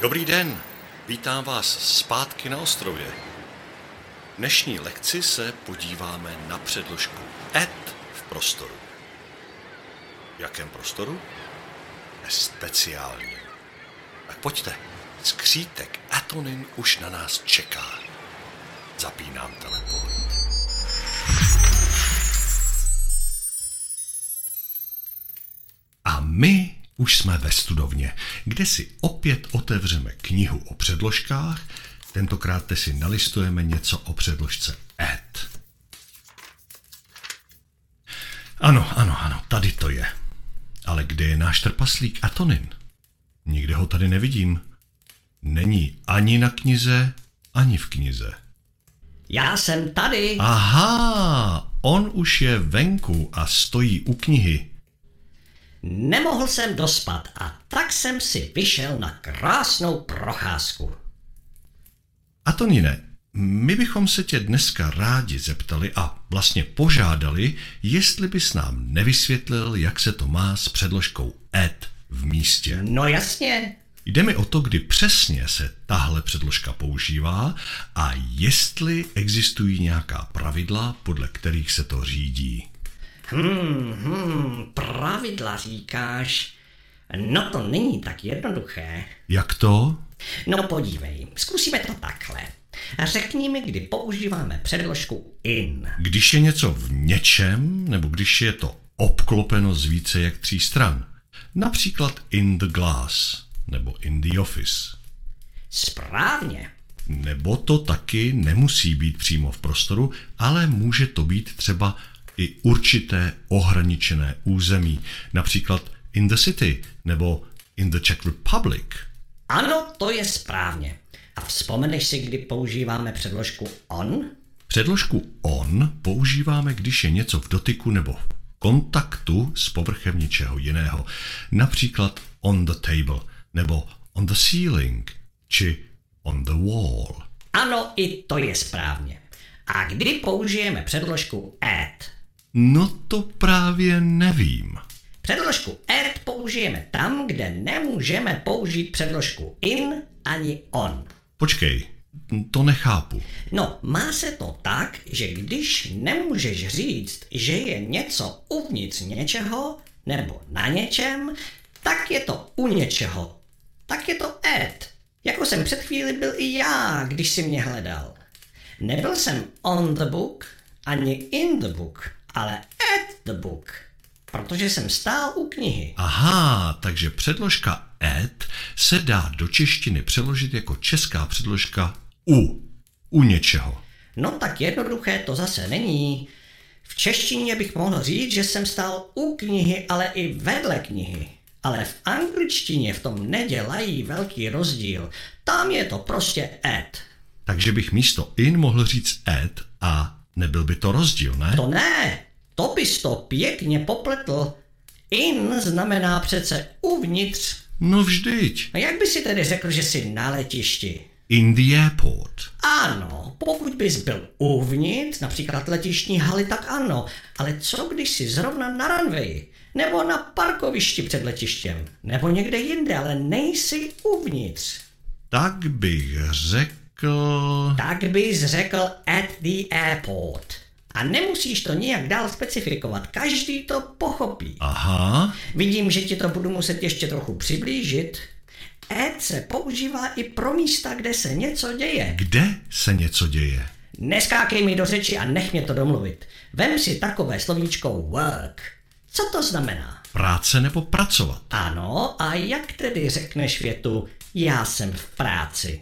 Dobrý den, vítám vás zpátky na ostrově. V dnešní lekci se podíváme na předložku et v prostoru. V jakém prostoru? Ve speciálním. Tak pojďte, skřítek Atonin už na nás čeká. Zapínám telefon. A my už jsme ve studovně, kde si opět otevřeme knihu o předložkách, tentokrát si nalistujeme něco o předložce et. Ano, ano, ano, tady to je. Ale kde je náš trpaslík Atonin? Nikde ho tady nevidím. Není ani na knize, ani v knize. Já jsem tady. Aha, on už je venku a stojí u knihy. Nemohl jsem dospat a tak jsem si vyšel na krásnou procházku. Atonine, my bychom se tě dneska rádi zeptali a vlastně požádali, jestli bys nám nevysvětlil, jak se to má s předložkou et v místě. No jasně. Jde mi o to, kdy přesně se tahle předložka používá a jestli existují nějaká pravidla, podle kterých se to řídí. Hmm, hmm, pravidla říkáš. No to není tak jednoduché. Jak to? No podívej, zkusíme to takhle. Řekni mi, kdy používáme předložku in. Když je něco v něčem, nebo když je to obklopeno z více jak tří stran. Například in the glass, nebo in the office. Správně. Nebo to taky nemusí být přímo v prostoru, ale může to být třeba i určité ohraničené území, například in the city nebo in the Czech Republic. Ano, to je správně. A vzpomeneš si, kdy používáme předložku on? Předložku on používáme, když je něco v dotyku nebo v kontaktu s povrchem něčeho jiného. Například on the table nebo on the ceiling či on the wall. Ano, i to je správně. A kdy použijeme předložku at? No to právě nevím. Předložku at použijeme tam, kde nemůžeme použít předložku in ani on. Počkej, to nechápu. No, má se to tak, že když nemůžeš říct, že je něco uvnitř něčeho nebo na něčem, tak je to u něčeho. Tak je to at. Jako jsem před chvíli byl i já, když si mě hledal. Nebyl jsem on the book ani in the book, ale at the book, protože jsem stál u knihy. Aha, takže předložka et se dá do češtiny přeložit jako česká předložka u. U něčeho. No tak jednoduché to zase není. V češtině bych mohl říct, že jsem stál u knihy, ale i vedle knihy. Ale v angličtině v tom nedělají velký rozdíl. Tam je to prostě at. Takže bych místo in mohl říct et a nebyl by to rozdíl, ne? To ne, to bys to pěkně popletl. In znamená přece uvnitř. No vždyť. A jak by si tedy řekl, že jsi na letišti? In the airport. Ano, pokud bys byl uvnitř, například letištní haly, tak ano. Ale co když jsi zrovna na runway? Nebo na parkovišti před letištěm? Nebo někde jinde, ale nejsi uvnitř? Tak bych řekl... Tak bys řekl at the airport. A nemusíš to nijak dál specifikovat, každý to pochopí. Aha. Vidím, že ti to budu muset ještě trochu přiblížit. Ad se používá i pro místa, kde se něco děje. Kde se něco děje? Neskákej mi do řeči a nech mě to domluvit. Vem si takové slovíčko work. Co to znamená? Práce nebo pracovat? Ano, a jak tedy řekneš větu já jsem v práci?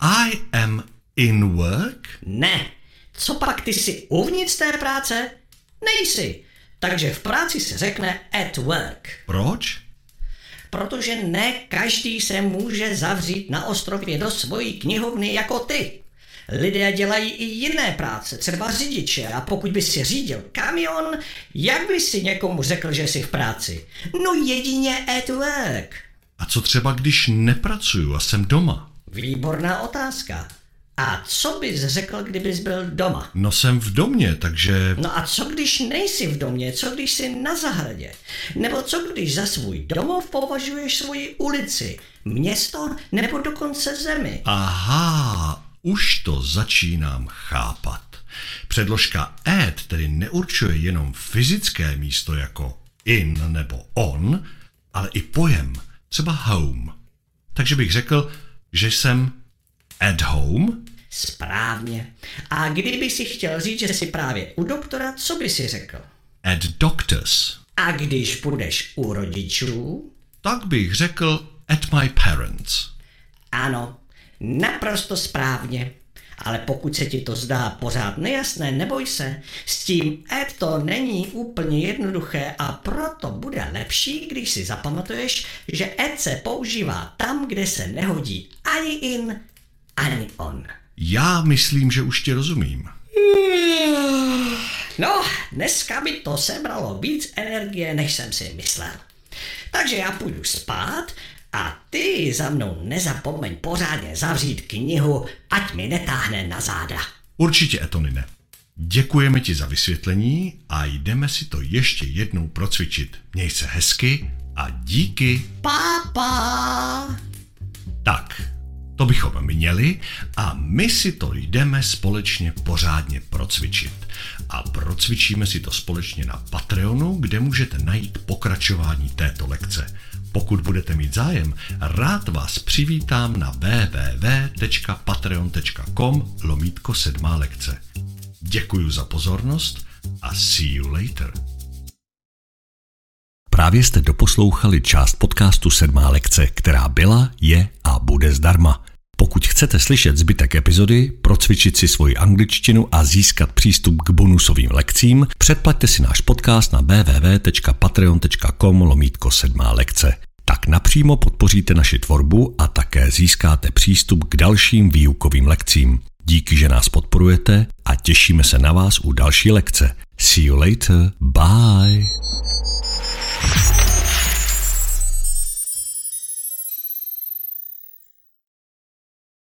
I am in work? Ne. Co pak ty jsi uvnitř té práce? Nejsi. Takže v práci se řekne at work. Proč? Protože ne každý se může zavřít na ostrově do svojí knihovny jako ty. Lidé dělají i jiné práce, třeba řidiče a pokud by si řídil kamion, jak by si někomu řekl, že jsi v práci? No jedině at work. A co třeba, když nepracuju a jsem doma? Výborná otázka. A co bys řekl, kdybys byl doma? No jsem v domě, takže... No a co když nejsi v domě, co když jsi na zahradě? Nebo co když za svůj domov považuješ svoji ulici, město nebo dokonce zemi? Aha, už to začínám chápat. Předložka at tedy neurčuje jenom fyzické místo jako in nebo on, ale i pojem, třeba home. Takže bych řekl, že jsem at home? Správně. A kdyby si chtěl říct, že jsi právě u doktora, co by si řekl? At doctors. A když budeš u rodičů? Tak bych řekl at my parents. Ano, naprosto správně. Ale pokud se ti to zdá pořád nejasné, neboj se, s tím et to není úplně jednoduché a proto bude lepší, když si zapamatuješ, že et se používá tam, kde se nehodí ani in, ani on. Já myslím, že už ti rozumím. No, dneska by to sebralo víc energie, než jsem si myslel. Takže já půjdu spát a ty za mnou nezapomeň pořádně zavřít knihu, ať mi netáhne na záda. Určitě, Etonine. Děkujeme ti za vysvětlení a jdeme si to ještě jednou procvičit. Měj se hezky a díky. Papa! Tak, to bychom měli a my si to jdeme společně pořádně procvičit. A procvičíme si to společně na Patreonu, kde můžete najít pokračování této lekce. Pokud budete mít zájem, rád vás přivítám na www.patreon.com lomítko sedmá lekce. Děkuji za pozornost a see you later. Právě jste doposlouchali část podcastu Sedmá lekce, která byla, je a bude zdarma. Pokud chcete slyšet zbytek epizody, procvičit si svoji angličtinu a získat přístup k bonusovým lekcím, předplaťte si náš podcast na www.patreon.com lomítko sedmá lekce. Tak napřímo podpoříte naši tvorbu a také získáte přístup k dalším výukovým lekcím. Díky, že nás podporujete a těšíme se na vás u další lekce. See you later. Bye.